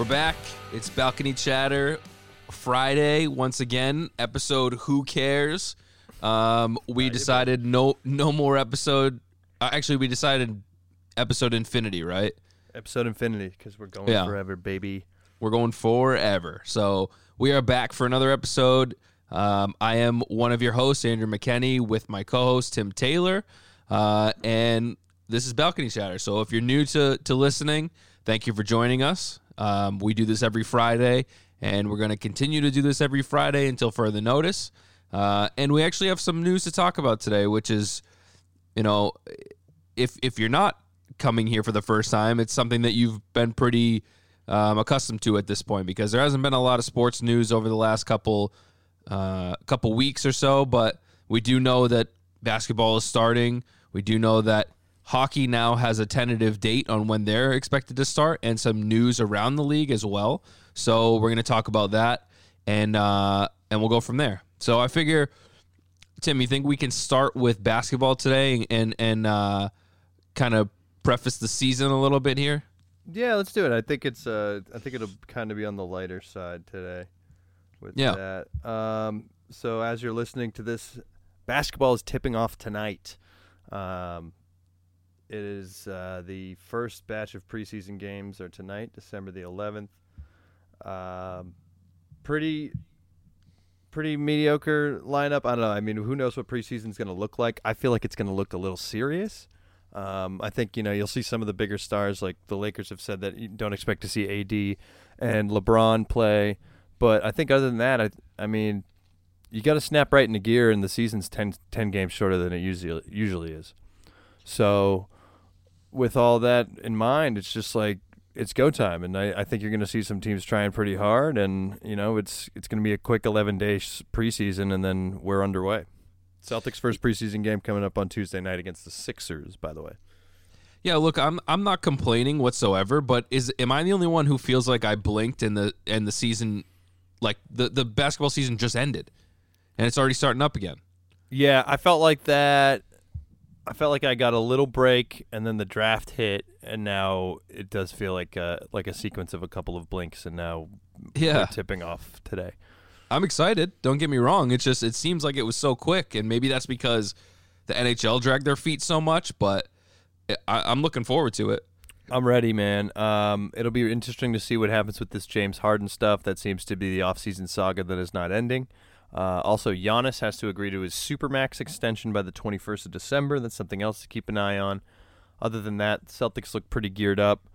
We're back. It's Balcony Chatter Friday once again. Episode Who Cares? Um, we decided no no more episode. Uh, actually, we decided episode Infinity, right? Episode Infinity because we're going Yeah. forever, baby. We're going forever. So we are back for another episode. Um, I am one of your hosts, Andrew McKenney, with my co-host Tim Taylor, uh, and this is Balcony Chatter. So if you're new to to listening, thank you for joining us. Um, we do this every Friday, and we're going to continue to do this every Friday until further notice. Uh, and we actually have some news to talk about today, which is, you know, if if you're not coming here for the first time, it's something that you've been pretty um, accustomed to at this point because there hasn't been a lot of sports news over the last couple uh, couple weeks or so. But we do know that basketball is starting. We do know that hockey now has a tentative date on when they're expected to start, and some news around the league as well. So we're going to talk about that, and uh, and we'll go from there. So I figure. Tim, you think we can start with basketball today and and uh, kind of preface the season a little bit here? Yeah, let's do it. I think it's uh, I think it'll kind of be on the lighter side today. With Yeah. that, um, so as you're listening to this, basketball is tipping off tonight. Um, it is uh, the first batch of preseason games are tonight, December the 11th. Um, pretty, pretty mediocre lineup. I don't know. I mean, who knows what preseason is going to look like? I feel like it's going to look a little serious. Um, I think you know you'll see some of the bigger stars like the Lakers have said that you don't expect to see AD and LeBron play, but I think other than that, I I mean, you got to snap right into gear, and the season's 10, 10 games shorter than it usually usually is. So, with all that in mind, it's just like it's go time, and I, I think you're going to see some teams trying pretty hard, and you know it's it's going to be a quick eleven days preseason, and then we're underway. Celtics first preseason game coming up on Tuesday night against the Sixers, by the way. Yeah, look, I'm I'm not complaining whatsoever, but is am I the only one who feels like I blinked and the and the season like the the basketball season just ended and it's already starting up again? Yeah, I felt like that. I felt like I got a little break, and then the draft hit, and now it does feel like a, like a sequence of a couple of blinks, and now Yeah. tipping off today. I'm excited. Don't get me wrong. It's just it seems like it was so quick, and maybe that's because the NHL dragged their feet so much. But I, I'm looking forward to it. I'm ready, man. Um, it'll be interesting to see what happens with this James Harden stuff. That seems to be the offseason saga that is not ending. Uh, also, Giannis has to agree to his supermax extension by the 21st of December. That's something else to keep an eye on. Other than that, Celtics look pretty geared up.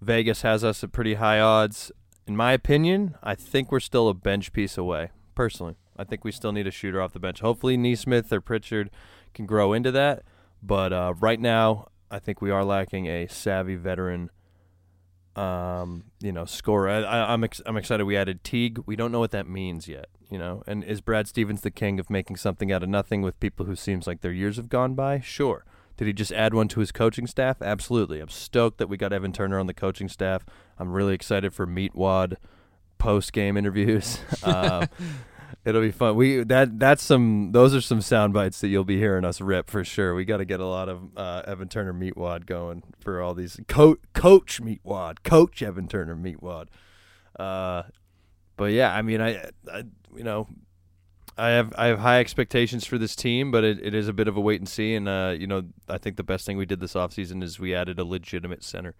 Vegas has us at pretty high odds. In my opinion, I think we're still a bench piece away. Personally, I think we still need a shooter off the bench. Hopefully, Nesmith or Pritchard can grow into that. But uh, right now, I think we are lacking a savvy veteran, um, you know, scorer. I, I, I'm ex- I'm excited we added Teague. We don't know what that means yet, you know. And is Brad Stevens the king of making something out of nothing with people who seems like their years have gone by? Sure. Did he just add one to his coaching staff? Absolutely. I'm stoked that we got Evan Turner on the coaching staff. I'm really excited for Meatwad post game interviews. um, It'll be fun. We that that's some those are some sound bites that you'll be hearing us rip for sure. We got to get a lot of uh, Evan Turner meatwad going for all these coach coach meatwad, coach Evan Turner meatwad. Uh, but yeah, I mean, I, I you know, I have I have high expectations for this team, but it, it is a bit of a wait and see. And uh, you know, I think the best thing we did this offseason is we added a legitimate center,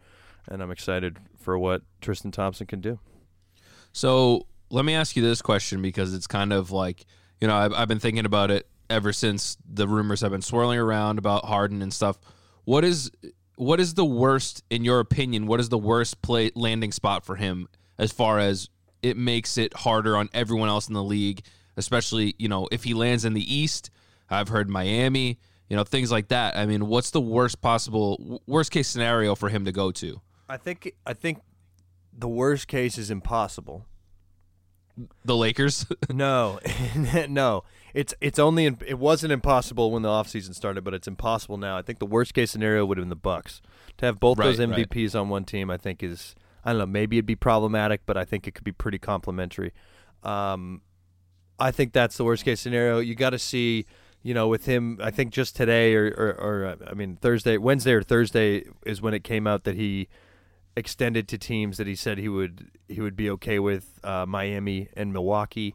and I'm excited for what Tristan Thompson can do. So let me ask you this question because it's kind of like you know I've, I've been thinking about it ever since the rumors have been swirling around about Harden and stuff. What is what is the worst in your opinion? What is the worst play landing spot for him as far as it makes it harder on everyone else in the league, especially you know if he lands in the East. I've heard Miami, you know things like that. I mean, what's the worst possible worst case scenario for him to go to? I think I think the worst case is impossible. The Lakers. no, no. It's it's only it wasn't impossible when the offseason started, but it's impossible now. I think the worst case scenario would have been the Bucks. To have both those Right, right. MVPs on one team, I think is I don't know. Maybe it'd be problematic, but I think it could be pretty complementary. Um, I think that's the worst case scenario. You got to see, you know, with him. I think just today or, or or I mean Thursday, Wednesday or Thursday is when it came out that he extended to teams that he said he would he would be okay with uh, Miami and Milwaukee.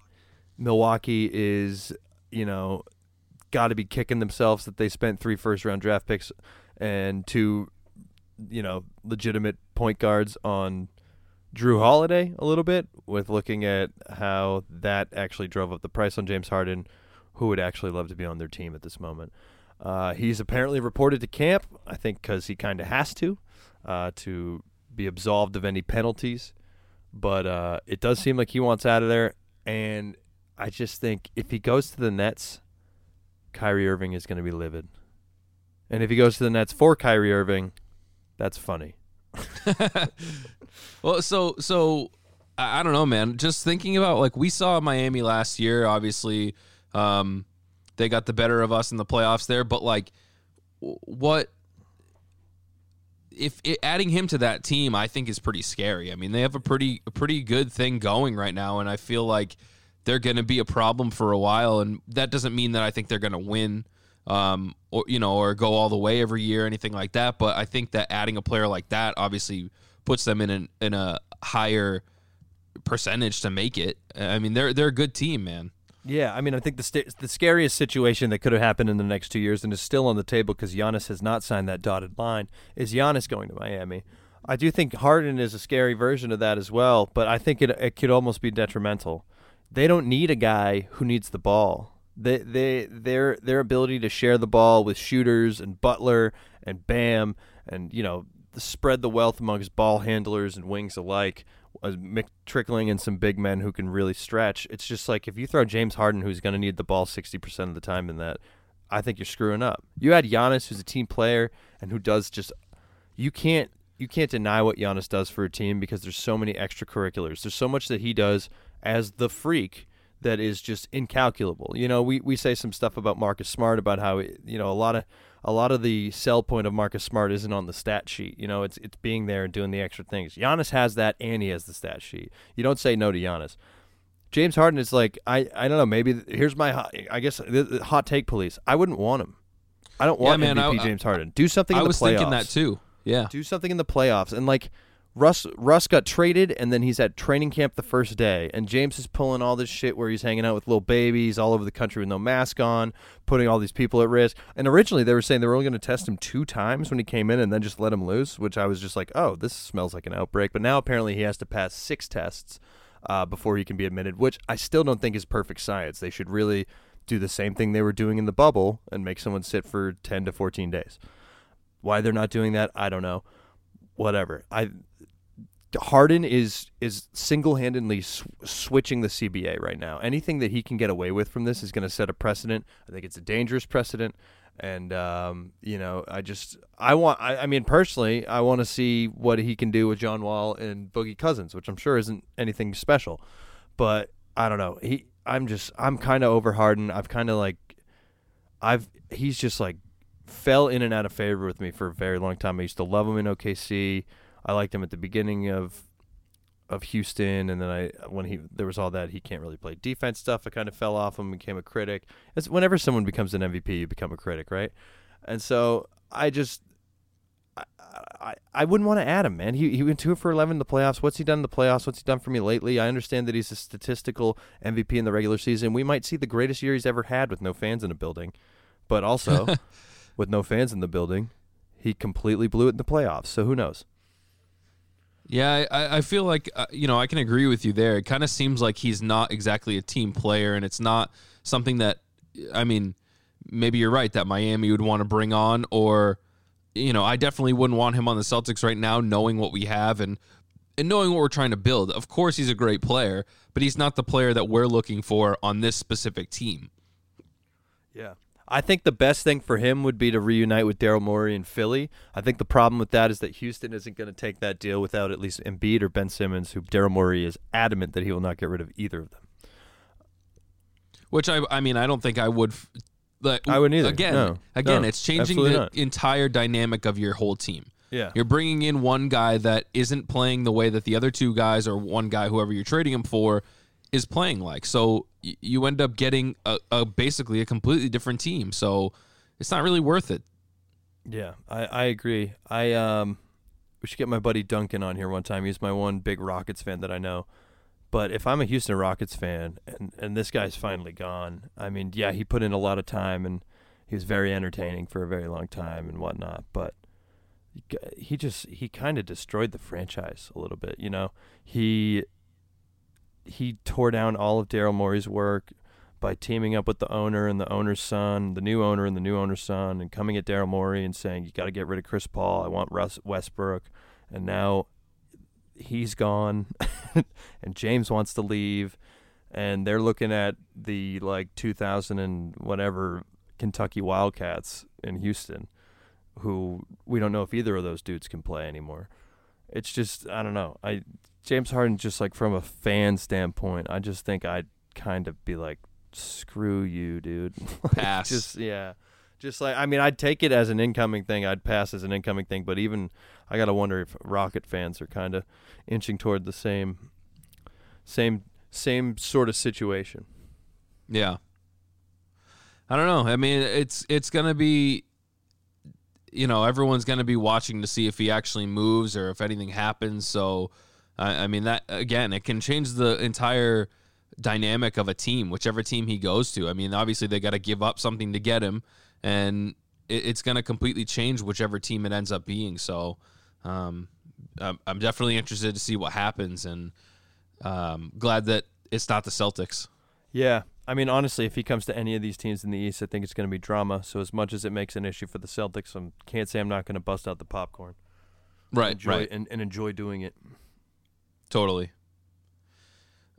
Milwaukee is you know got to be kicking themselves that they spent three first round draft picks and two you know legitimate point guards on Jrue Holiday a little bit with looking at how that actually drove up the price on James Harden, who would actually love to be on their team at this moment. Uh, he's apparently reported to camp, I think, because he kind of has to, uh, to be absolved of any penalties. But uh, it does seem like he wants out of there. And I just think if he goes to the Nets, Kyrie Irving is going to be livid. And if he goes to the Nets for Kyrie Irving, that's funny. well, so so I, I don't know, man. Just thinking about like we saw Miami last year. Obviously, um, they got the better of us in the playoffs there. But like, what if it, adding him to that team? I think is pretty scary. I mean, they have a pretty a pretty good thing going right now, and I feel like they're going to be a problem for a while. And that doesn't mean that I think they're going to win um, or you know, or go all the way every year, or anything like that. But I think that adding a player like that obviously puts them in an, in a higher percentage to make it. I mean, they're they're a good team, man. Yeah, I mean, I think the st- the scariest situation that could have happened in the next two years and is still on the table because Giannis has not signed that dotted line is Giannis going to Miami. I do think Harden is a scary version of that as well, but I think it it could almost be detrimental. They don't need a guy who needs the ball. They, they their their ability to share the ball with shooters and Butler and Bam and you know spread the wealth amongst ball handlers and wings alike, uh, trickling in some big men who can really stretch. It's just like if you throw James Harden, who's going to need the ball sixty percent of the time in that, I think you're screwing up. You add Giannis, who's a team player and who does just you can't you can't deny what Giannis does for a team because there's so many extracurriculars. There's so much that he does as the freak that is just incalculable. You know, we, we say some stuff about Marcus Smart about how you know a lot of a lot of the sell point of Marcus Smart isn't on the stat sheet. You know, it's it's being there and doing the extra things. Giannis has that, and he has the stat sheet. You don't say no to Giannis. James Harden is like I I don't know. Maybe here's my hot, I guess the hot take police. I wouldn't want him. I don't want yeah, man, MVP I, James Harden. Do something. I in the was playoffs. thinking that too. Yeah. Do something in the playoffs and like Russ Russ got traded and then he's at training camp the first day and James is pulling all this shit where he's hanging out with little babies all over the country with no mask on, putting all these people at risk. And originally they were saying they were only going to test him two times when he came in and then just let him loose, which I was just like, "Oh, this smells like an outbreak." But now apparently he has to pass 6 tests uh, before he can be admitted, which I still don't think is perfect science. They should really do the same thing they were doing in the bubble and make someone sit for 10 to 14 days. Why they're not doing that, I don't know. Whatever. I Harden is is single handedly sw- switching the CBA right now. Anything that he can get away with from this is going to set a precedent. I think it's a dangerous precedent, and um, you know, I just I want. I, I mean, personally, I want to see what he can do with John Wall and Boogie Cousins, which I'm sure isn't anything special, but I don't know. He, I'm just, I'm kind of over Harden. I've kind of like, I've, he's just like fell in and out of favor with me for a very long time. I used to love him in OKC. I liked him at the beginning of of Houston, and then I when he there was all that he can't really play defense stuff. I kind of fell off him, became a critic. It's whenever someone becomes an MVP, you become a critic, right? And so I just I, I, I wouldn't want to add him, man. He he went two for eleven in the playoffs. What's he done in the playoffs? What's he done for me lately? I understand that he's a statistical MVP in the regular season. We might see the greatest year he's ever had with no fans in a building, but also with no fans in the building, he completely blew it in the playoffs. So who knows? Yeah, I, I feel like uh, you know I can agree with you there. It kind of seems like he's not exactly a team player, and it's not something that I mean. Maybe you're right that Miami would want to bring on, or you know, I definitely wouldn't want him on the Celtics right now, knowing what we have and and knowing what we're trying to build. Of course, he's a great player, but he's not the player that we're looking for on this specific team. Yeah. I think the best thing for him would be to reunite with Daryl Morey in Philly. I think the problem with that is that Houston isn't going to take that deal without at least Embiid or Ben Simmons, who Daryl Morey is adamant that he will not get rid of either of them. Which I, I mean, I don't think I would. Like, I wouldn't either. Again, no, again, no, it's changing the not. entire dynamic of your whole team. Yeah, you're bringing in one guy that isn't playing the way that the other two guys or one guy, whoever you're trading him for, is playing like. So you end up getting a, a, basically a completely different team. So it's not really worth it. Yeah, I, I agree. I um we should get my buddy Duncan on here one time. He's my one big Rockets fan that I know. But if I'm a Houston Rockets fan and and this guy's finally gone, I mean, yeah, he put in a lot of time and he was very entertaining for a very long time and whatnot. But he just he kind of destroyed the franchise a little bit. You know, he he tore down all of Daryl Morey's work by teaming up with the owner and the owner's son, the new owner and the new owner's son, and coming at Daryl Morey and saying, "You got to get rid of Chris Paul. I want Russ Westbrook." And now he's gone, and James wants to leave, and they're looking at the like 2000 and whatever Kentucky Wildcats in Houston, who we don't know if either of those dudes can play anymore. It's just I don't know. I James Harden just like from a fan standpoint, I just think I'd kind of be like, screw you, dude. Pass. just yeah. Just like I mean, I'd take it as an incoming thing. I'd pass as an incoming thing, but even I gotta wonder if Rocket fans are kind of inching toward the same, same, same sort of situation. Yeah. I don't know. I mean, it's it's gonna be, you know, everyone's gonna be watching to see if he actually moves or if anything happens. So, I, I mean, that again, it can change the entire dynamic of a team, whichever team he goes to. I mean, obviously they got to give up something to get him, and it, it's going to completely change whichever team it ends up being. So, um, I'm, I'm definitely interested to see what happens, and um, glad that it's not the Celtics. Yeah, I mean, honestly, if he comes to any of these teams in the East, I think it's going to be drama. So as much as it makes an issue for the Celtics, I can't say I'm not going to bust out the popcorn. Right, enjoy, right, and, and enjoy doing it. Totally.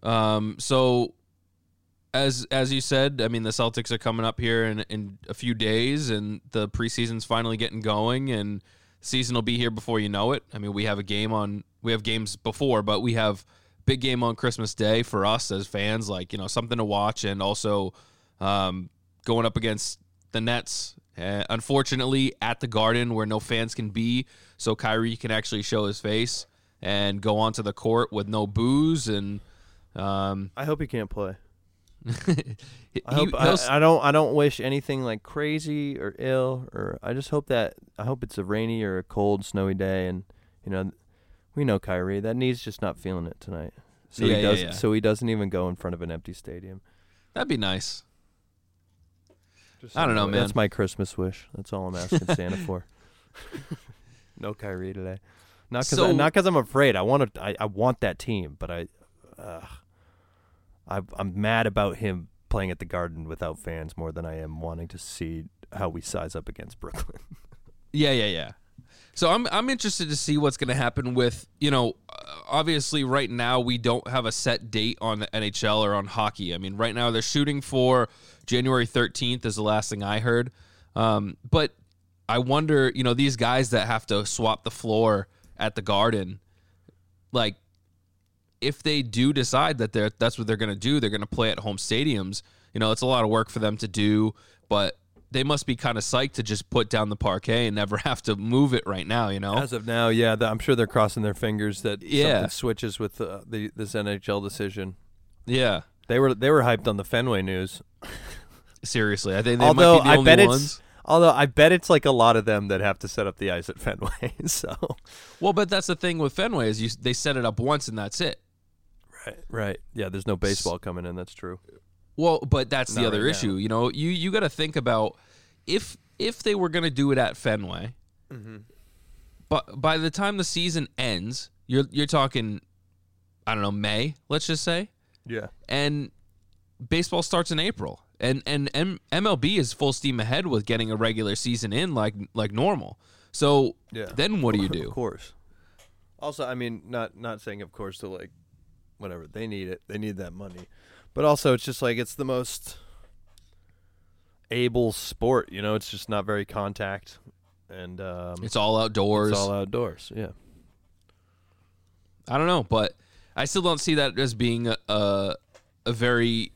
Um. So, as as you said, I mean, the Celtics are coming up here in in a few days, and the preseason's finally getting going, and season will be here before you know it. I mean, we have a game on. We have games before, but we have big game on Christmas Day for us as fans, like you know something to watch, and also um, going up against the Nets. Uh, unfortunately, at the Garden where no fans can be, so Kyrie can actually show his face and go onto the court with no boos and. Um, I hope he can't play. he, I hope I, I, don't I don't wish anything like crazy or ill or I just hope that I hope it's a rainy or a cold snowy day and you know we know Kyrie. That knee's just not feeling it tonight. So Yeah, he yeah, doesn't. yeah. So he doesn't even go in front of an empty stadium. that'd be nice. Just I don't know, man. That's my Christmas wish. That's all I'm asking Santa for. no Kyrie today. Not because So- not because I'm afraid. I want to. I, I want that team, but I, uh, I I'm mad about him playing at the Garden without fans more than I am wanting to see how we size up against Brooklyn. Yeah, yeah, yeah. So I'm I'm interested to see what's going to happen with you know uh, obviously right now we don't have a set date on the NHL or on hockey. I mean right now they're shooting for January 13th is the last thing I heard. Um, but I wonder you know these guys that have to swap the floor at the Garden, like if they do decide that they're that's what they're going to do, they're going to play at home stadiums. You know it's a lot of work for them to do, but they must be kind of psyched to just put down the parquet and never have to move it right now. You know, As of now, yeah, I'm sure they're crossing their fingers that Yeah. something switches with uh, the this NHL decision. yeah. They were they were hyped on the Fenway news. Seriously, I think they Although might be the I only bet it's ones. Although I bet it's like a lot of them that have to set up the ice at Fenway. so Well, but that's the thing with Fenway is you they set it up once and that's it. right, right, yeah. There's no baseball coming in. That's true. Well, but that's the other right issue. You know, you you got to think about if if they were going to do it at Fenway, Mm-hmm. but by the time the season ends, you're you're talking, I don't know, May. Let's just say, Yeah, and baseball starts in April, and and, and MLB is full steam ahead with getting a regular season in like like normal. So yeah. then what do you do? Of course. Also, I mean, not not saying of course to like, whatever they need it. They need that money, but also it's just like it's the most able sport. You know, it's just not very contact, and um, It's all outdoors. it's all outdoors. Yeah. I don't know, but I still don't see that as being a, a, a very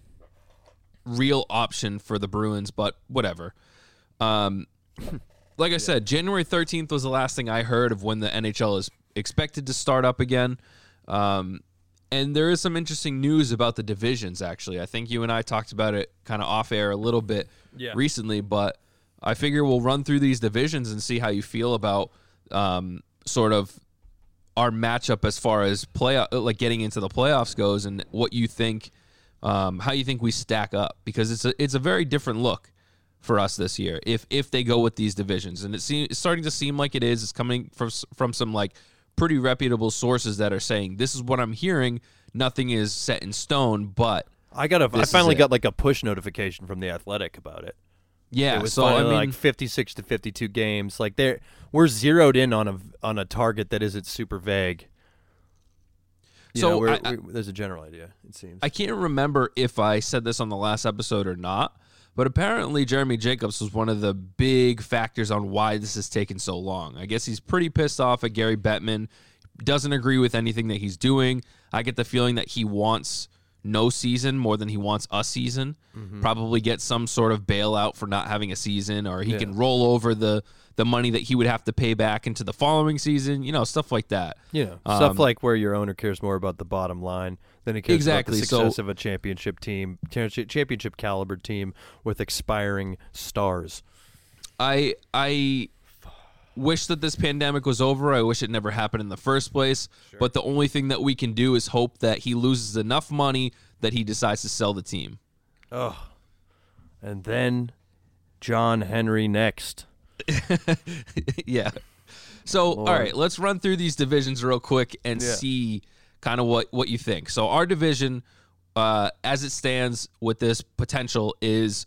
real option for the Bruins. But whatever. Um, like I said, January thirteenth was the last thing I heard of when the NHL is expected to start up again. Um, and there is some interesting news about the divisions. Actually, I think you and I talked about it kind of off air a little bit Yeah. recently, but I figure we'll run through these divisions and see how you feel about um, sort of our matchup as far as play like getting into the playoffs goes, and what you think, um, how you think we stack up because it's a it's a very different look for us this year if if they go with these divisions, and it seems it's starting to seem like it is. It's coming from from some like pretty reputable sources that are saying this is what I'm hearing. Nothing is set in stone, but I got a. I finally got like a push notification from the Athletic about it. yeah. it was so I mean, like 56 to 52 games. Like they're we're zeroed in on a on a target that isn't super vague. You So know, I- we- there's a general idea. It seems. I can't remember if I said this on the last episode or not, but apparently Jeremy Jacobs was one of the big factors on why this has taken so long. I guess he's pretty pissed off at Gary Bettman, doesn't agree with anything that he's doing. I get the feeling that he wants no season more than he wants a season. Mm-hmm. Probably get some sort of bailout for not having a season, or he Yeah. can roll over the the money that he would have to pay back into the following season. You know, stuff like that. Yeah, Um, stuff like where your owner cares more about the bottom line than he cares Exactly, about the so- success of a championship team, championship caliber team with expiring stars. I I wish that this pandemic was over. I wish it never happened in the first place. But the only thing that we can do is hope that he loses enough money that he decides to sell the team. Oh, and then John Henry next. yeah. So, Lord. all right, let's run through these divisions real quick and Yeah. see kind of what what you think. So, our division, uh, as it stands with this potential, is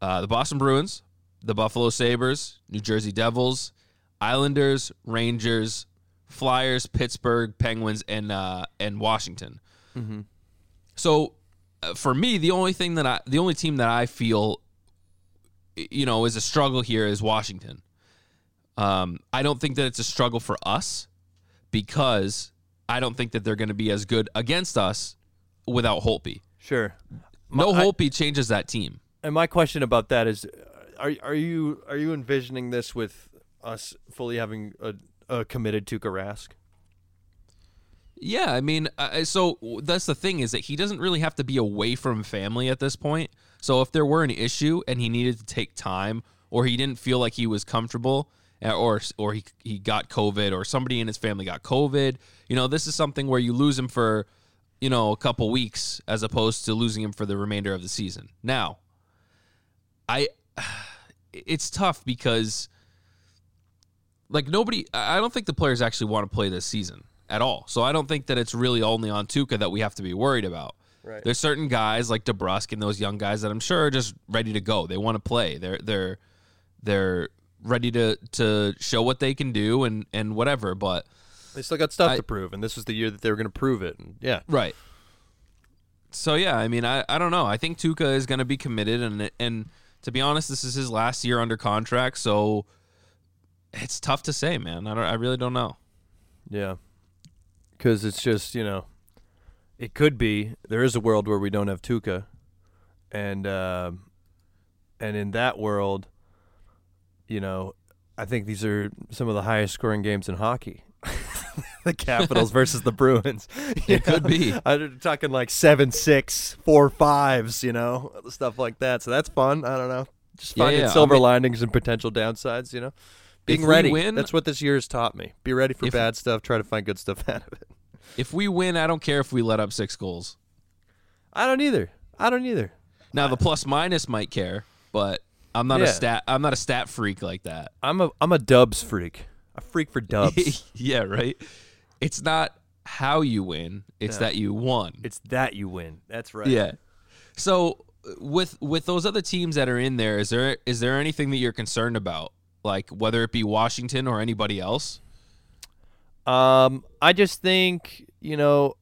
uh, the Boston Bruins, the Buffalo Sabres, New Jersey Devils, Islanders, Rangers, Flyers, Pittsburgh Penguins, and uh, and Washington. So, uh, for me, the only thing that I, the only team that I feel, you know, is a struggle here is Washington. Um, I don't think that it's a struggle for us because I don't think that they're going to be as good against us without Holtby. Sure. No I- changes that team. And my question about that is, are are you are you envisioning this with us fully having a, a committed Tuukka Rask? Yeah, I mean, uh, so that's the thing is that he doesn't really have to be away from family at this point. So if there were an issue and he needed to take time, or he didn't feel like he was comfortable, uh, or or he he got COVID, or somebody in his family got COVID, you know, this is something where you lose him for, you know, a couple weeks as opposed to losing him for the remainder of the season. Now, I, it's tough because like nobody I don't think the players actually want to play this season at all. So I don't think that it's really only on Tuukka that we have to be worried about. Right. There's certain guys like DeBrusk and those young guys that I'm sure are just ready to go. They want to play. They're they're they're ready to to show what they can do and and whatever, but They still got stuff I- to prove, and this was the year that they were going to prove it. And yeah, Right. So yeah, I mean, I, I don't know. I think Tuukka is going to be committed, and and to be honest, this is his last year under contract, so it's tough to say, man. I don't. I really don't know. yeah, because it's just you know, it could be there is a world where we don't have Tuukka, and um, and in that world, you know, I think these are some of the highest scoring games in hockey. the Capitals versus the Bruins. It could be. I'm talking like seven, six, four, fives. You know, stuff like that. So that's fun. I don't know. Just finding yeah. I silver mean- linings and potential downsides. You know, being ready. win- that's what this year has taught me. Be ready for bad stuff. Try to find good stuff out of it. If we win, I don't care if we let up six goals. I don't either. I don't either. Now the plus minus might care, but I'm not a stat. I'm not a stat freak like that. I'm a I'm a Dubs freak. A freak for Dubs. yeah, right. It's not how you win; it's No. that you won. it's that you win. That's right. Yeah. So with with those other teams that are in there, is there is there anything that you're concerned about, like whether it be Washington or anybody else? Um, I just think you know.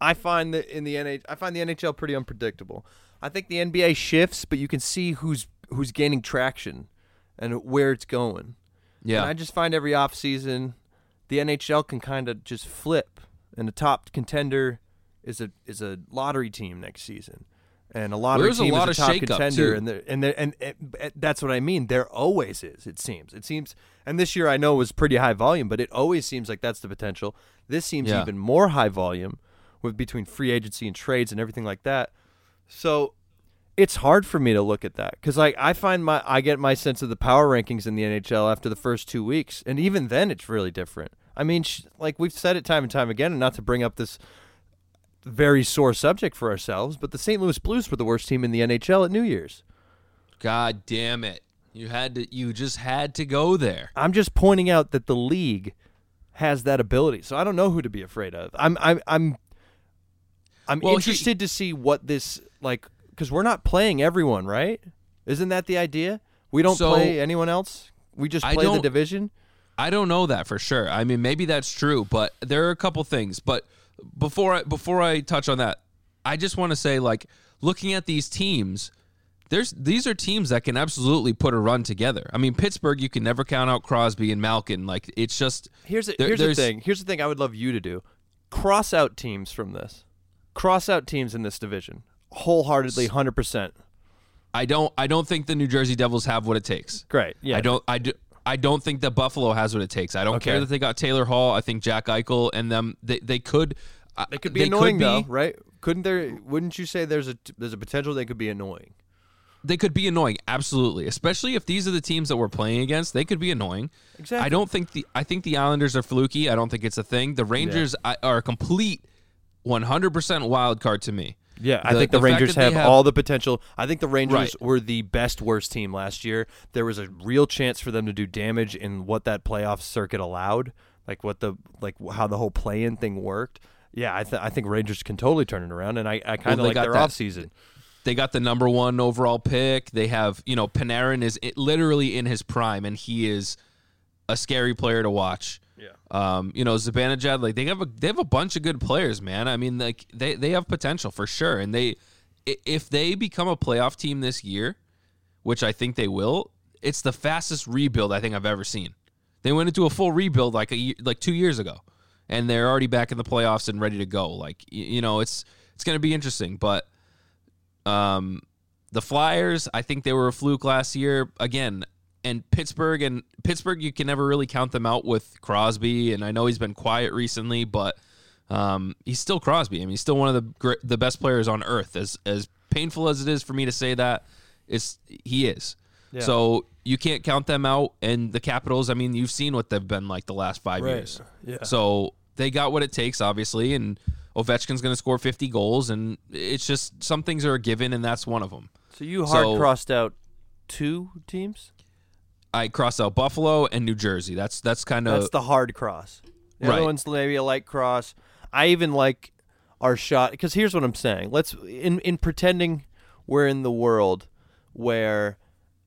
I find that in the NH, I find the NHL pretty unpredictable. I think the NBA shifts, but you can see who's who's gaining traction and where it's going. Yeah. And I just find every offseason the NHL can kind of just flip, and the top contender is a is a lottery team next season, and a lottery there's a lot is a of top contender, too. and and and, and, and eh, that's what I mean. There always is. It seems. It seems. And this year I know was pretty high volume, but it always seems like that's the potential. This seems Yeah. even more high volume with between free agency and trades and everything like that. So it's hard for me to look at that because like I find my I get my sense of the power rankings in the NHL after the first two weeks, and even then it's really different. I mean, sh- like we've said it time and time again, and not to bring up this very sore subject for ourselves, but the St. Louis Blues were the worst team in the NHL at New Year's. God damn it. You had to you just had to go there. I'm just pointing out that the league has that ability. So I don't know who to be afraid of. I'm I'm I'm I'm Well, he- interested to see what this like cuz we're not playing everyone, right? Isn't that the idea? We don't So- play anyone else? We just play the division? I don't know that for sure. I mean, maybe that's true, but there are a couple things. But before I before I touch on that, I just want to say, like, looking at these teams, there's these are teams that can absolutely put a run together. I mean, Pittsburgh, you can never count out Crosby and Malkin. Like, it's just Here's the, There- here's the thing. Here's the thing I would love you to do. Cross out teams from this. Cross out teams in this division. Wholeheartedly 100%. I don't I don't think the New Jersey Devils have what it takes. Great. Yeah. I don't I do. I don't think that Buffalo has what it takes. I don't Okay. care that they got Taylor Hall. I think Jack Eichel and them they, they could uh, They could be annoying though, right? Couldn't there wouldn't you say there's a there's a potential they could be annoying? They could be annoying, absolutely. Especially if these are the teams that we're playing against, they could be annoying. Exactly. I don't think the I think the Islanders are fluky. I don't think it's a thing. The Rangers I- are a complete 100% wild card to me. Yeah, I The- think the, the fact Rangers that they have, have- all the potential. I think the Rangers Right. were the best worst team last year. There was a real chance for them to do damage in what that playoff circuit allowed, like what the like how the whole play-in thing worked. Yeah, I, th- I think Rangers can totally turn it around, and I, I kind of they like got their that- off season. They got the number 1 overall pick. They have, you know, Panarin is i- literally in his prime and he is a scary player to watch. Um, you know, Zibanejad, like they have a they have a bunch of good players, man. I mean, like they they have potential for sure, and they if they become a playoff team this year, which I think they will, it's the fastest rebuild I think I've ever seen. They went into a full rebuild like a like two years ago, and they're already back in the playoffs and ready to go. Like you know, it's it's going to be interesting, but um, the Flyers, I think they were a fluke last year again. And Pittsburgh and Pittsburgh, you can never really count them out with Crosby. And I know he's been quiet recently, but um, he's still Crosby. I mean, he's still one of the great, the best players on earth. As as painful as it is for me to say that, it's he is. Yeah. So you can't count them out. And the Capitals, I mean, you've seen what they've been like the last five Right. years. Yeah. So they got what it takes, obviously, and Ovechkin's going to score 50 goals, and it's just some things are a given, and that's one of them. So you hard So- crossed out two teams. I cross out Buffalo and New Jersey. That's that's kind of That's the hard cross. The other Right. one's maybe a light cross. I even like our shot because here's what I'm saying. Let's in in pretending we're in the world where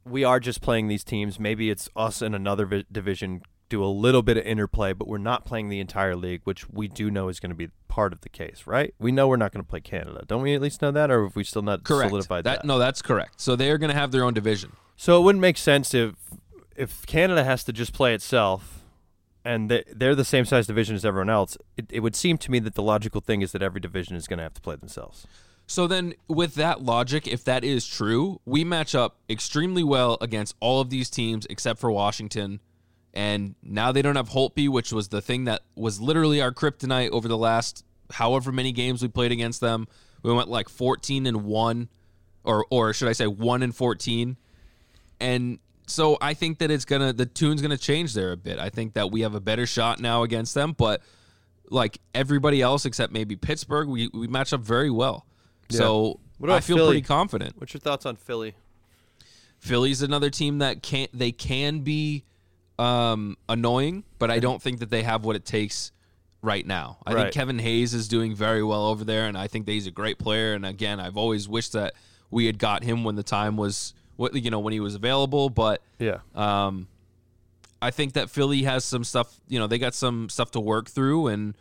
we are just playing these teams. Maybe it's us in another vi- division do a little bit of interplay, but we're not playing the entire league, which we do know is going to be part of the case, right? We know we're not going to play Canada, don't we? At least know that, or have we still not correct. solidified that? No, that's correct. So they are going to have their own division. So it wouldn't make sense if if Canada has to just play itself, and they, they're the same size division as everyone else. It, it would seem to me that the logical thing is that every division is going to have to play themselves. So then, with that logic, if that is true, we match up extremely well against all of these teams except for Washington. And now they don't have Holtby, which was the thing that was literally our kryptonite over the last however many games we played against them. We went like 14 and 1 or or should I say 1 and 14. And so I think that it's going to the tune's going to change there a bit. I think that we have a better shot now against them, but like everybody else except maybe Pittsburgh, we we match up very well. So What about I feel Philly? pretty confident. What's your thoughts on Philly? Philly's another team that can not they can be um, annoying, but I don't think that they have what it takes right now. I Right. think Kevin Hayes is doing very well over there, and I think that he's a great player. And again, I've always wished that we had got him when the time was what you know when he was available, but Yeah, um, I think that Philly has some stuff. You know, they got some stuff to work through, and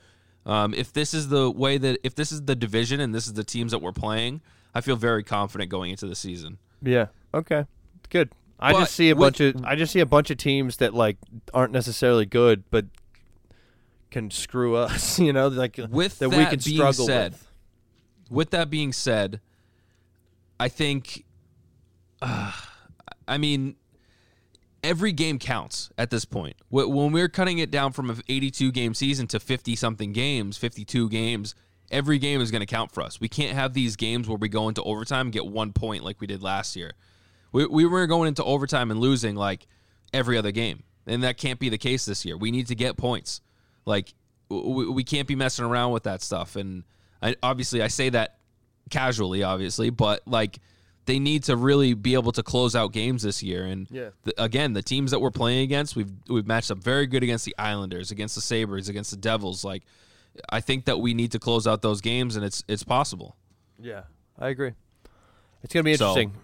um, if this is the way that if this is the division and this is the teams that we're playing, I feel very confident going into the season. yeah, okay, good. I But just see a with- bunch of I just see a bunch of teams that like aren't necessarily good, but can screw us. You know, like With that, that, we can being struggle said, with. with that being said, I think, uh, I mean, every game counts at this point. When we're cutting it down from an 82 game season to 50 something games, 52 games, every game is going to count for us. We can't have these games where we go into overtime and get one point like we did last year. We, we were going into overtime and losing like every other game. And that can't be the case this year. We need to get points. Like w- we can't be messing around with that stuff. And I, obviously, I say that casually, obviously, but like they need to really be able to close out games this year. And Yeah. the, again, the teams that we're playing against, we've we've matched up very good against the Islanders, against the Sabres, against the Devils. Like I think that we need to close out those games, and it's it's possible. Yeah, I agree. It's gonna be So- interesting.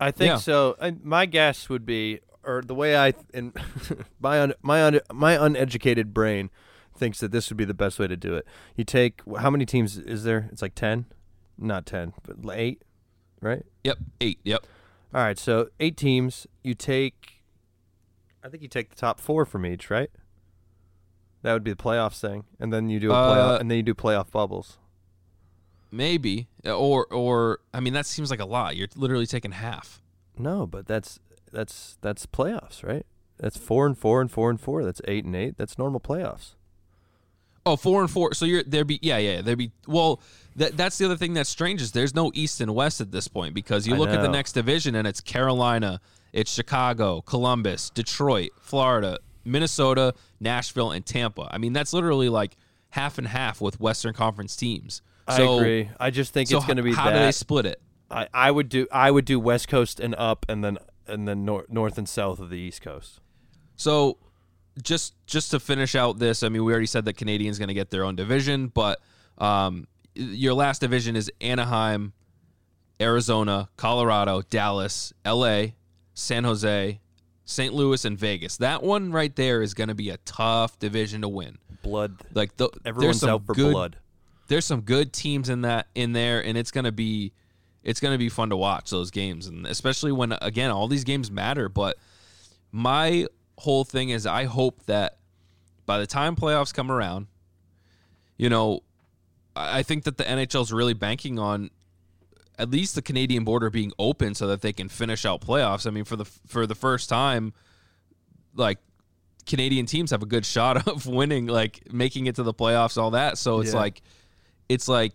I think Yeah. so. I, my guess would be, or the way I in my un, my un, my uneducated brain thinks that this would be the best way to do it. You take how many teams is there? It's like ten, not ten, but like eight, right? Yep, eight. Yep. All right, so eight teams. You take, I think you take the top four from each, right? That would be the playoffs thing, and then you do a playoff, Uh, and then you do playoff bubbles. Maybe or or I mean that seems like a lot. You're literally taking half. No, but that's that's that's playoffs, right? That's four and four and four and four. That's eight and eight. That's normal playoffs. Oh, four and four. So you're there'd Be yeah, yeah. there'd be well. That that's the other thing that's strange is there's no East and West at this point because you I look at the next division and it's Carolina, it's Chicago, Columbus, Detroit, Florida, Minnesota, Nashville, and Tampa. I mean that's literally like half and half with Western Conference teams. So, I agree. I just think So it's going to be how do they split it? I, I would do I would do West Coast and up, and then and then nor- north and south of the East Coast. So just just to finish out this, I mean, we already said that Canadians going to get their own division, but um, your last division is Anaheim, Arizona, Colorado, Dallas, L.A., San Jose, St. Louis, and Vegas. That one right there is going to be a tough division to win. Blood. Like the, Everyone's out for good, blood. There's some good teams in that in there, and it's going to be it's going to be fun to watch those games, and especially when again all these games matter. But my whole thing is, I hope that by the time playoffs come around, you know, I think that the NHL is really banking on at least the Canadian border being open so that they can finish out playoffs. I mean, for the for the first time, like Canadian teams have a good shot of winning, like making it to the playoffs, all that. So it's Yeah. like, it's like,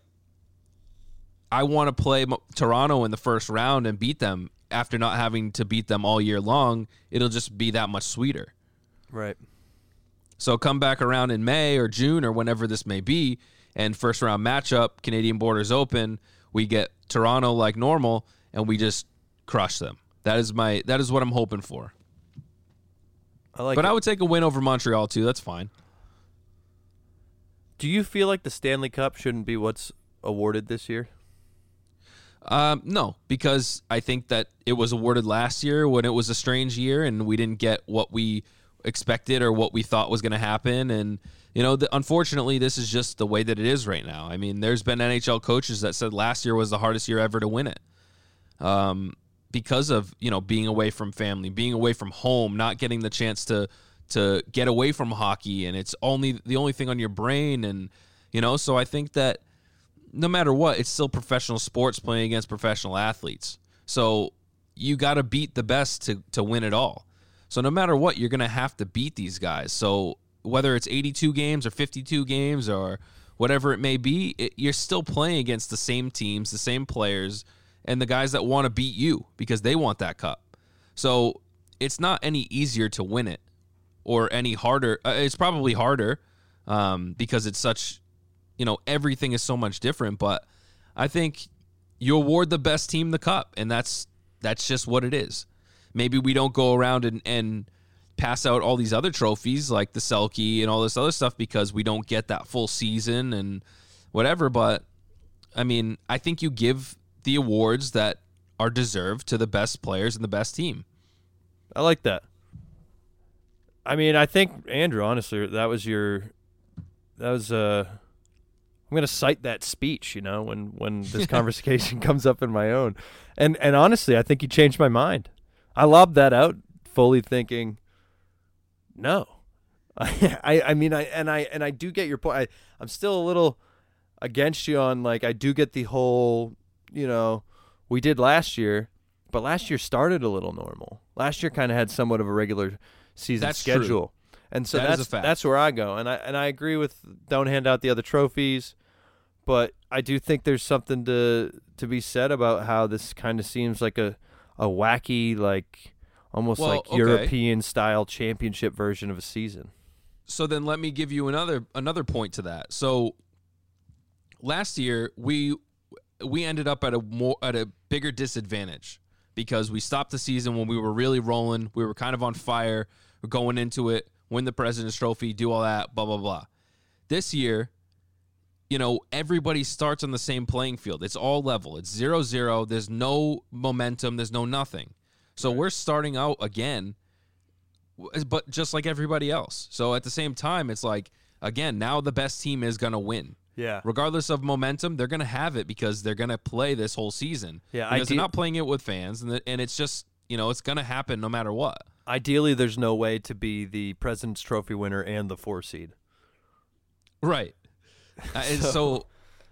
I want to play Toronto in the first round and beat them after not having to beat them all year long. It'll just be that much sweeter. Right. So come back around in May or June or whenever this may be, and first round matchup, Canadian borders open. We get Toronto like normal, and we just crush them. That is my that is what I'm hoping for. I like. but it. I would take a win over Montreal too. That's fine. do you feel like the Stanley Cup shouldn't be what's awarded this year? Um, no, because I think that it was awarded last year when it was a strange year and we didn't get what we expected or what we thought was going to happen. And you know, the, unfortunately, this is just the way that it is right now. I mean, there's been NHL coaches that said last year was the hardest year ever to win it, um, because of you know being away from family, being away from home, not getting the chance to to get away from hockey, and it's only the only thing on your brain, and you know. So I think that no matter what, it's still professional sports playing against professional athletes. So you got to beat the best to to win it all. So no matter what, you're going to have to beat these guys. So whether it's 82 games or 52 games or whatever it may be, it, you're still playing against the same teams, the same players, and the guys that want to beat you because they want that cup. So it's not any easier to win it or any harder. Uh, it's probably harder um, because it's such, you know, everything is so much different. But I think you award the best team the cup, and that's that's just what it is. Maybe we don't go around and, and pass out all these other trophies like the Selke and all this other stuff because we don't get that full season and whatever. But I mean, I think you give the awards that are deserved to the best players and the best team. I like that. I mean, I think Andrew, honestly, that was your that was uh I'm going to cite that speech, you know, when when this conversation comes up in my own. And and honestly, I think you changed my mind. I lobbed that out fully thinking no. I I, I mean I and I and I do get your point. I I'm still a little against you on like I do get the whole, you know, we did last year, but last year started a little normal. Last year kind of had somewhat of a regular season That's true. schedule. And so That that's that's where I go. And I and I agree with don't hand out the other trophies, but I do think there's something to to be said about how this kind of seems like a a wacky like almost Well, like okay. European style championship version of a season. so then let me give you another another point to that. So last year we we ended up at a more at a bigger disadvantage because we stopped the season when we were really rolling. We were kind of on fire. We're going into it, win the President's Trophy, do all that, blah blah blah. This year, you know, everybody starts on the same playing field. It's all level. It's zero zero. There's no momentum. There's no nothing. So we're starting out again, but just like everybody else. So at the same time, it's like again, now the best team is gonna win Yeah. regardless of momentum, they're going to have it because they're going to play this whole season. Yeah, because ide- they're not playing it with fans, and, the, and it's just you know it's going to happen no matter what. Ideally, there's no way to be the President's Trophy winner and the four seed. Right. Uh, and so,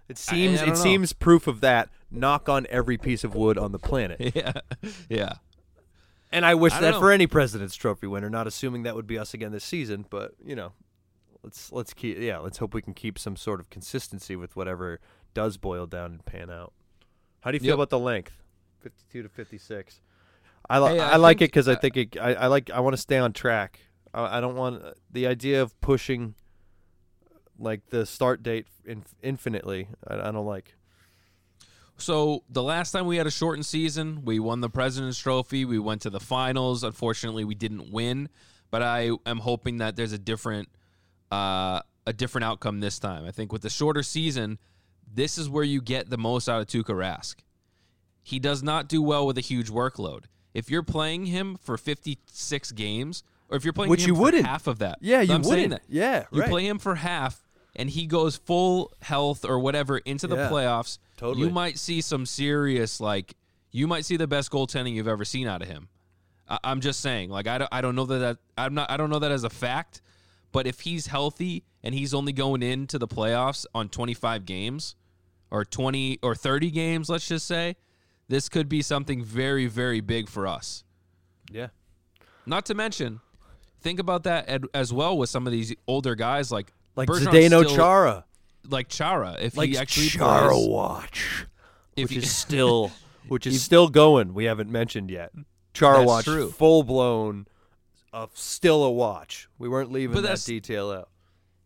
It seems I don't it know. seems proof of that. Knock on every piece of wood on the planet. yeah, yeah, And I wish I that don't for any President's Trophy winner. Not assuming that would be us again this season, but you know, let's let's keep yeah, let's hope we can keep some sort of consistency with whatever does boil down and pan out. How do you feel Yep. about the length, fifty-two to fifty-six? I, li- Hey, I, I like it because I uh, think it, I, I like I want to stay on track. I, I don't want the idea of pushing like the start date in, infinitely. I, I don't like. So the last time we had a shortened season, we won the President's Trophy. We went to the finals. Unfortunately, we didn't win, but I am hoping that there's a different uh, a different outcome this time. I think with the shorter season, this is where you get the most out of Tuukka Rask. He does not do well with a huge workload. If you're playing him for 56 games, or if you're playing Which him you for wouldn't. half of that, Yeah, you I'm wouldn't. that. Yeah, You right. play him for half, and he goes full health or whatever into the Yeah, playoffs. totally. You might see some serious, like, you might see the best goaltending you've ever seen out of him. I, I'm just saying, like, I don't, I don't know that, that I'm not, I don't know that as a fact, but if he's healthy and he's only going into the playoffs on 25 games or 20 or 30 games, let's just say, this could be something very, very big for us. Yeah. Not to mention, think about that ad- as well with some of these older guys like Like Bergeron's Zdeno still- Chara. like Chara. If Like he actually Chara plays, Watch. if which he, is still which is still going. We haven't mentioned yet. Chara Watch, true. full blown, uh, still a watch. We weren't leaving that detail out.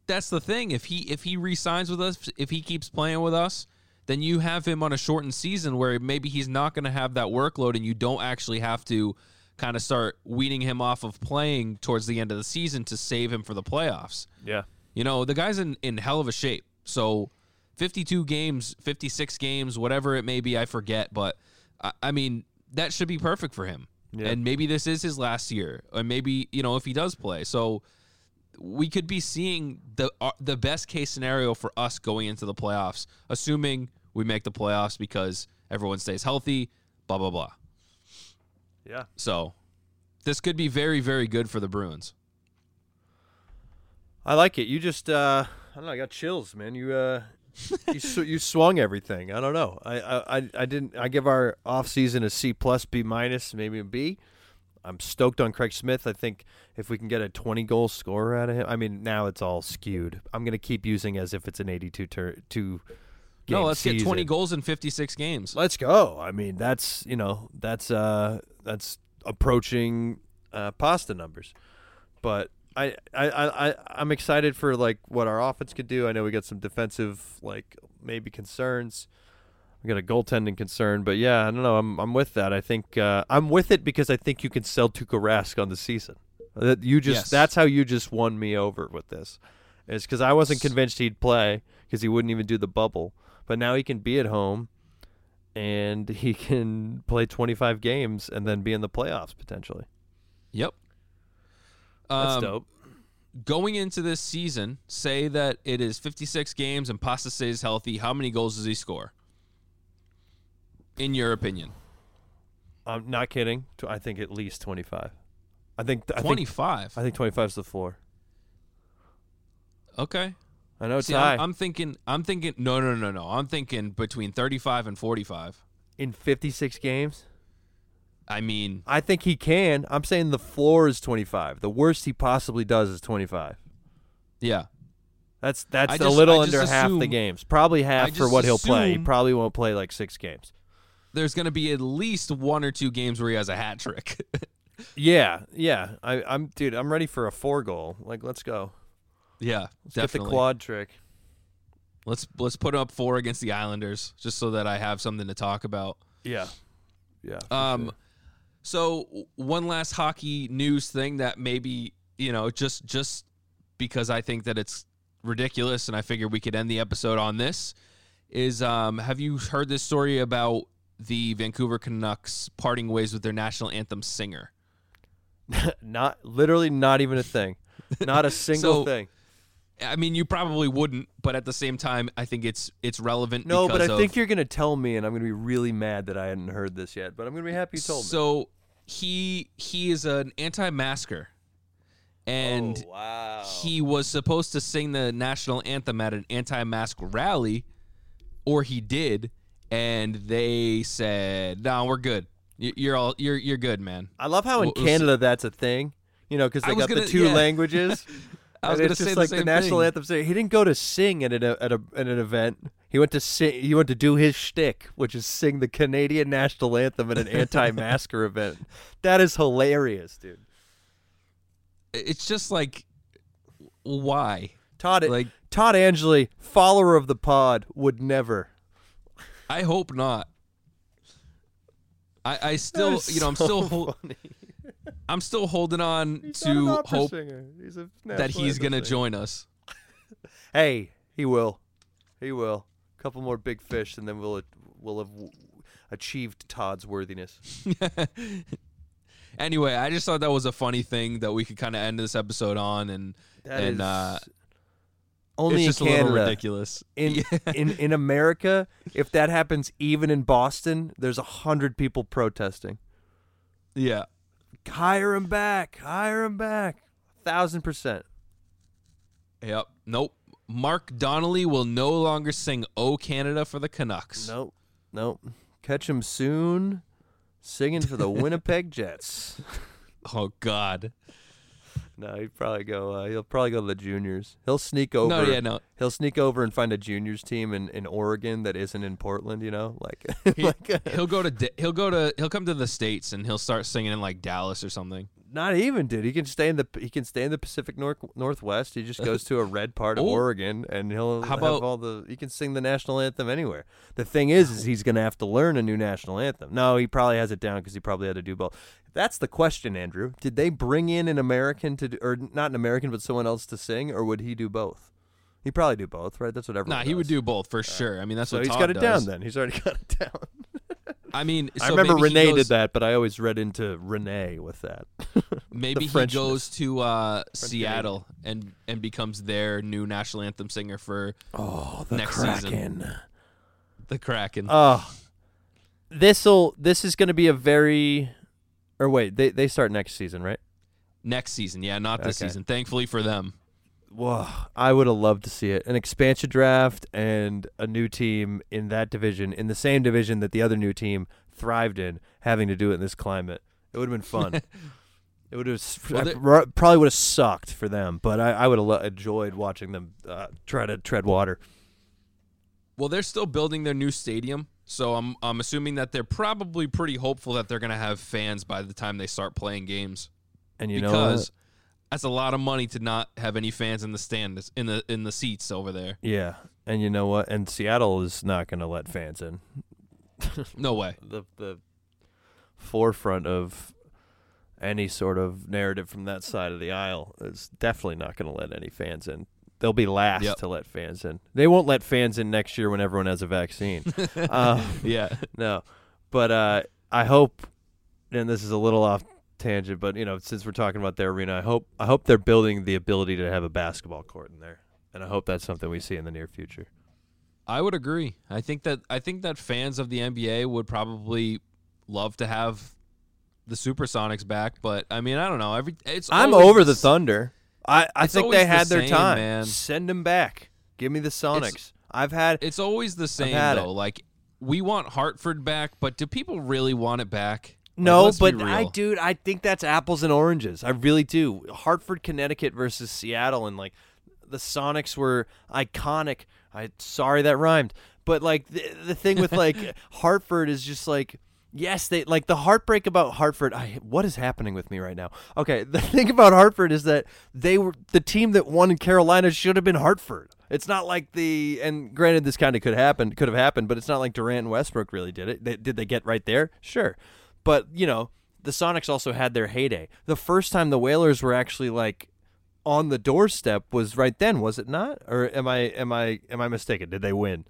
that's the thing. If he if he resigns with us, if he keeps playing with us, then you have him on a shortened season where maybe he's not going to have that workload, and you don't actually have to kind of start weaning him off of playing towards the end of the season to save him for the playoffs. Yeah, You know, the guy's in, in hell of a shape. So 52 games, 56 games, whatever it may be, I forget. But I, I mean, that should be perfect for him. Yeah. And maybe this is his last year. Or maybe, you know, if he does play. So we could be seeing the uh, the best case scenario for us going into the playoffs, assuming we make the playoffs because everyone stays healthy, blah, blah, blah. yeah. So this could be very, very good for the Bruins. I like it. You just, uh, I don't know. I got chills, man. You, uh, you, sw- you swung everything. I don't know. I, I, I- didn't. I give our off season a C plus, B minus, maybe a B. I'm stoked on Craig Smith. I think if we can get a 20 goal scorer out of him, I mean, now it's all skewed. I'm gonna keep using as if it's an 82 tur- two. No, let's get 20 goals in 56 games. Let's go. I mean, that's you know, that's uh, that's approaching uh, pasta numbers. But I, I, I, I, I'm excited for like what our offense could do. I know we got some defensive like maybe concerns. We got a goaltending concern, but yeah, I don't know. I'm, I'm with that. I think uh, I'm with it because I think you can sell Tuukka Rask on the season. That you just Yes. that's how you just won me over with this. Is because I wasn't convinced he'd play because he wouldn't even do the bubble, but now he can be at home and he can play 25 games and then be in the playoffs potentially. Yep. That's Um, dope. Going into this season, say that it is 56 games and Pasta stays healthy. How many goals does he score? In your opinion, I'm not kidding. I think at least 25. I think I think 25. I think 25 is the floor. Okay. I know it's See, high I'm, I'm thinking. I'm thinking. No, no, no, no. I'm thinking between 35 and 45. in 56 games. I mean, I think he can. I'm saying the floor is 25. The worst he possibly does is 25. yeah. That's that's I a just- little under half the games. Probably half for what he'll play. He probably won't play like 6 games. There's going to be at least one or two games where he has a hat trick. Yeah, yeah. I I'm dude, I'm ready for a 4 goal. Like let's go. Yeah, Let's definitely. get the quad trick. Let's let's put up four against the Islanders, just so that I have something to talk about. Yeah. Yeah. Um, sure. So one last hockey news thing that maybe you know just just because I think that it's ridiculous, and I figured we could end the episode on this. Is um, have you heard this story about the Vancouver Canucks parting ways with their national anthem singer? not literally not even a thing. Not a single So, thing. I mean, you probably wouldn't, but at the same time, I think it's it's relevant. No, but I because think you're gonna tell me, and I'm gonna be really mad that I hadn't heard this yet. But I'm gonna be happy you told me. So he he is an anti-masker, and oh, wow. he was supposed to sing the national anthem at an anti-mask rally, or he did, and they said, "No, we're good. You- You're all you're you're good, man." I love how in Well, it was- Canada that's a thing. You know, because they got gonna- the two yeah. languages. I was gonna it's say just the like the same national thing. anthem. He didn't go to sing at, a, at, a, at an event. He went to sing. He went to do his shtick, which is sing the Canadian national anthem at an anti-masker event. That is hilarious, dude. It's just like, why? Todd, Like, Todd Angeli, follower of the pod, would never. I hope not. I, I still, you know, I'm still, funny. I'm still holding on He's to hope. He's a that he's gonna singer. join us. Hey, he will. He will. A couple more big fish, and then we'll we'll have achieved Todd's worthiness. anyway, I just thought that was a funny thing that we could kind of end this episode on, and That And, is uh, only it's just in a little ridiculous. In, in in America, if that happens even in Boston, there's a hundred people protesting. yeah, Hire him back. Hire him back. Thousand percent. yep, nope. Mark Donnelly will no longer sing "Oh Canada" for the Canucks. Nope. Nope. Catch him soon, singing for the Winnipeg Jets. Oh God, No, he'd probably go. Uh, he'll probably go to the juniors. He'll sneak over. no, yeah, no. He'll sneak over and find a juniors team in, in Oregon that isn't in Portland. You know, like, He, like he'll go to he'll go to he'll come to the states and he'll start singing in like Dallas or something. Not even, dude. He can stay in the he can stay in the Pacific North Northwest. He just goes to a red part of. Oregon, and he'll How have about- all the. He can sing the national anthem anywhere. The thing is, is he's gonna have to learn a new national anthem. No, he probably has it down because he probably had to do both. That's the question, Andrew. Did they bring in an American to, do, or not an American, but someone else to sing, or would he do both? He'd probably do both, right? That's what everyone. Nah, he would do both for sure. I mean, that's So what he's Todd got it does. down then. He's already got it down. I mean, I remember maybe Renee goes- did that, but I always read into Renee with that. Maybe he goes to uh, Canadian. Seattle and and becomes their new national anthem singer for Oh, the Next season. the Kraken. Oh, this'll this is going to be a very, or wait, they they start next season, right? Next season, yeah, not this Okay. season. Thankfully for them. Whoa, I would have loved to see it. An expansion draft and a new team in that division, in the same division that the other new team thrived in, having to do it in this climate. It would have been fun. it would have Well, they- probably would have sucked for them, but I, I would have lo- enjoyed watching them uh, try to tread water. Well, they're still building their new stadium, so I'm I'm assuming that they're probably pretty hopeful that they're going to have fans by the time they start playing games. And you know what? because that's a lot of money to not have any fans in the stands in the in the seats over there. Yeah, and you know what? And Seattle is not going to let fans in. No way. The the forefront of any sort of narrative from that side of the aisle is definitely not going to let any fans in. They'll be last Yep. to let fans in. They won't let fans in next year when everyone has a vaccine. uh, Yeah. no, but uh, I hope, and this is a little off tangent, but you know, since we're talking about their arena, I hope I hope they're building the ability to have a basketball court in there, and I hope that's something we see in the near future. I would agree. I think that I think that fans of the NBA would probably love to have the Supersonics back, but I mean, I don't know. Every it's I'm over the s- Thunder. I, I think they the had their same, time. man. Send them back. Give me the Sonics. I've had It's always the same had it. though. Like we want Hartford back, but do people really want it back? Like, no, let's but I dude, I think that's apples and oranges. I really do. Hartford, Connecticut versus Seattle, and like the Sonics were iconic. I sorry that rhymed, but like the the thing with like Hartford is just like Yes, they like the heartbreak about Hartford. I, what is happening with me right now? Okay, the thing about Hartford is that they were the team that won in Carolina should have been Hartford. It's not like the and granted this kind of could happen, could have happened, but it's not like Durant and Westbrook really did it. They, did they get right there? Sure, but you know the Sonics also had their heyday. The first time the Whalers were actually like on the doorstep was right then, was it not? Or am I am I am I mistaken? Did they win?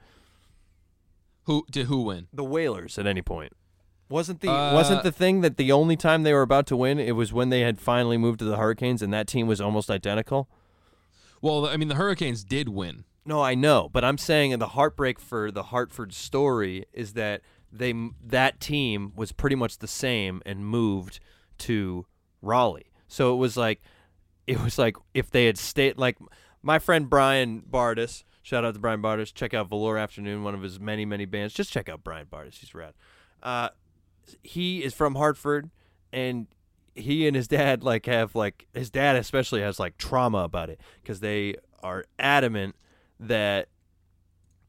Who did who win? The Whalers at any point. Wasn't the Uh, wasn't the thing that the only time they were about to win it was when they had finally moved to the Hurricanes and that team was almost identical? Well, I mean, the Hurricanes did win. No, I know, but I'm saying and the heartbreak for the Hartford story is that they that team was pretty much the same and moved to Raleigh. So it was like it was like if they had stayed like my friend Brian Bardis, shout out to Brian Bardis, check out Velour Afternoon, one of his many many bands. Just check out Brian Bardis, he's rad. Uh, he is from Hartford and he and his dad like have like his dad especially has like trauma about it because they are adamant that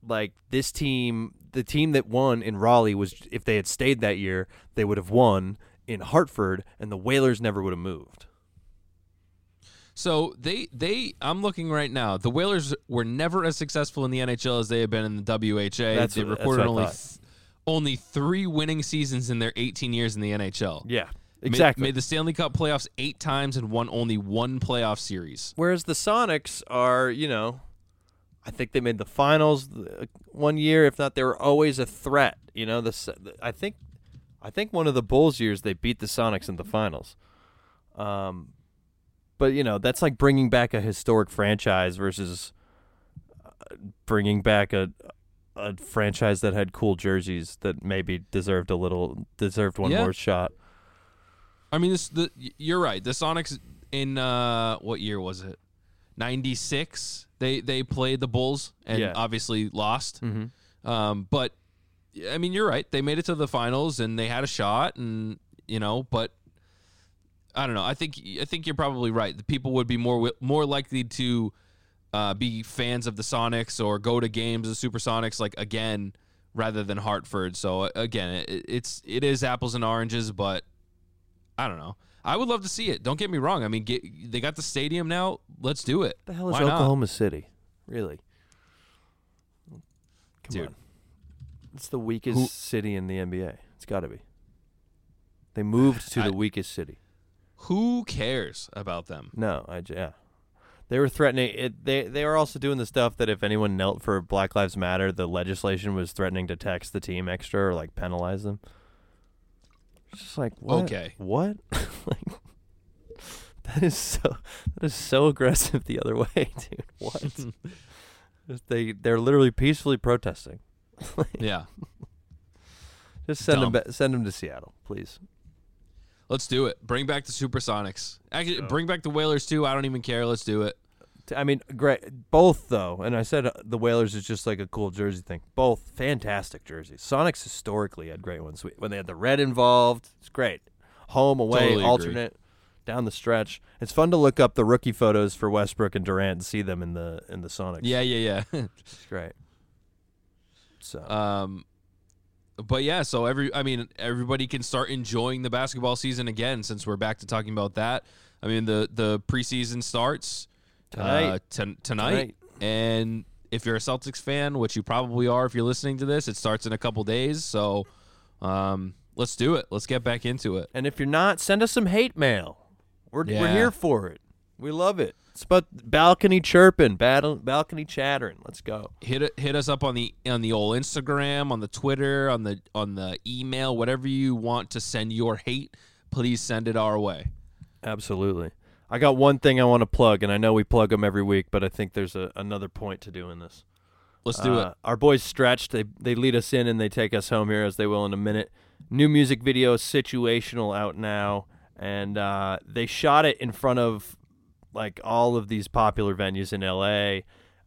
like this team the team that won in Raleigh was if they had stayed that year they would have won in Hartford and the Whalers never would have moved. So they they I'm looking right now. The Whalers were never as successful in the NHL as they have been in the WHA. That's they what- recorded only th- only three winning seasons in their 18 years in the NHL. Yeah, exactly. Made, the Stanley Cup playoffs eight times and won only one playoff series. Whereas the Sonics are, you know, I think they made the finals one year. If not, they were always a threat. You know, the S- I think, I think one of the Bulls years they beat the Sonics in the finals. Um, but you know that's like bringing back a historic franchise versus uh, bringing back a a franchise that had cool jerseys that maybe deserved a little deserved one Yeah. more shot. I mean, this the you're right. The Sonics in uh, what year was it? 96. They they played the Bulls and Yeah. obviously lost. Mm-hmm. Um, but I mean, you're right. They made it to the finals and they had a shot, and you know, but I don't know. I think I think you're probably right. The people would be more more likely to uh, be fans of the Sonics or go to games of Supersonics like again rather than Hartford. So uh, again, it, it's it is apples and oranges, but I don't know. I would love to see it. Don't get me wrong. I mean, get, they got the stadium now. Let's do it. The hell is Why not? Oklahoma City? Really? Come Dude. on. It's the weakest Who- city in the NBA. It's got to be. They moved to I- the weakest city. Who cares about them? No, I yeah. They were threatening it. They they were also doing the stuff that if anyone knelt for Black Lives Matter, the legislation was threatening to tax the team extra or like penalize them. It's just like what? Okay. What? like that is so that is so aggressive the other way, dude. What? They they're literally peacefully protesting. yeah. Just send Dumb. them ba- send them to Seattle, please. Let's do it. Bring back the Supersonics. Actually, Go. bring back the Whalers too. I don't even care. Let's do it. T- I mean, great. Both though, and I said uh, the Whalers is just like a cool jersey thing. Both fantastic jerseys. Sonics historically had great ones when they had the red involved. It's great. Home, away, Totally alternate, down the stretch. It's fun to look up the rookie photos for Westbrook and Durant and see them in the in the Sonics. Yeah, yeah, yeah. it's great. So um, but yeah. So every, I mean, everybody can start enjoying the basketball season again since we're back to talking about that. I mean, the the preseason starts Tonight. uh, ton- tonight, Tonight. and if you're a Celtics fan, which you probably are if you're listening to this, it starts in a couple days. So, um, let's do it. Let's get back into it. and if you're not, send us some hate mail. We're we're here for it. We love it. It's about balcony chirping, battle, balcony chattering. Let's go. hit hit us up on the on the old Instagram, on the Twitter, on the on the email, whatever you want to send your hate, please send it our way. Absolutely. I got one thing I want to plug, and I know we plug them every week, but I think there's a, another point to doing this. Let's do Uh, Our boys stretched. they they lead us in and they take us home here as they will in a minute. New music video, situational, out now, and uh, they shot it in front of like all of these popular venues in LA.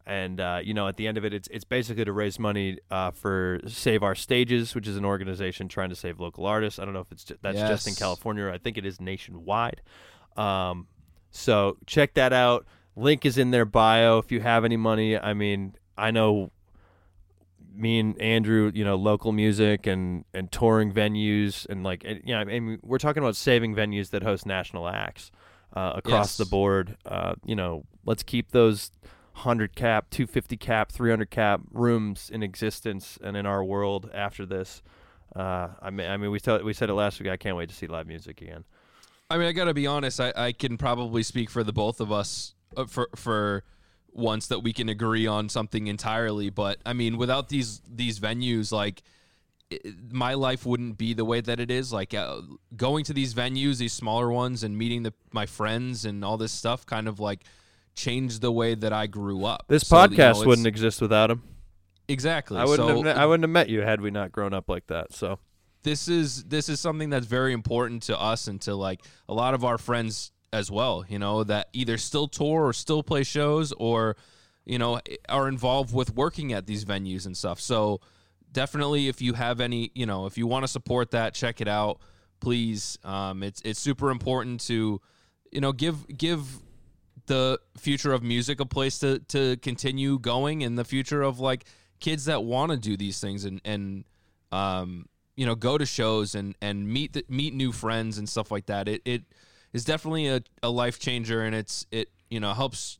And uh, you know, at the end of it, it's it's basically to raise money uh, for Save Our Stages, which is an organization trying to save local artists. I don't know if it's ju- that's just in California. I think it is nationwide. Um, so check that out. Link is in their bio. If you have any money, I mean, I know me and Andrew, you know, local music and and touring venues and like, and, yeah, I mean, we're talking about saving venues that host national acts uh, across Yes. the board. Uh, you know, let's keep those 100 cap, 250 cap, 300 cap rooms in existence and in our world after this. Uh, I mean, I mean, we tell, we said it last week. I can't wait to see live music again. I mean, I gotta be honest. I, I can probably speak for the both of us uh, for for once that we can agree on something entirely. But I mean, without these these venues, like i my life wouldn't be the way that it is. Like uh, going to these venues, these smaller ones, and meeting the my friends and all this stuff, kind of like changed the way that I grew up. This So, you know, podcast wouldn't exist without him. exactly. I wouldn't so, have, I wouldn't have met you had we not grown up like that. So this is this is something that's very important to us and to like a lot of our friends as well you know that either still tour or still play shows or you know are involved with working at these venues and stuff. So definitely if you have any you know if you want to support that check it out. Please um it's it's super important to you know give give the future of music a place to to continue going and the future of like kids that want to do these things and and um you know go to shows and and meet the, meet new friends and stuff like that it it is definitely a, a life changer and it's it you know helps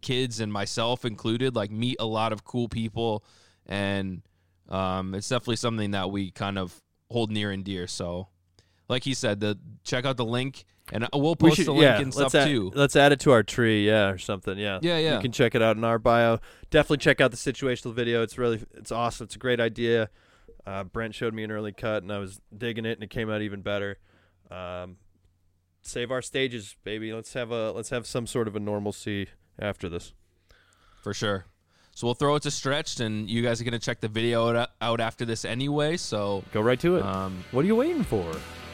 kids and myself included like meet a lot of cool people and um it's definitely something that we kind of hold near and dear so like he said the check out the link and uh, we'll we post should, the link yeah, and stuff add, too Let's add it to our tree, yeah, or something. Yeah, Yeah, yeah. You can check it out in our bio. Definitely check out the situational video. It's really, it's awesome. It's a great idea. Uh, Brent showed me an early cut, and I was digging it, and it came out even better. Um, save our stages, baby. Let's have a let's have some sort of a normalcy after this. for sure so we'll throw it to stretched and you guys are gonna check the video out- after this anyway so Go right to it. um what are you waiting for? Was it all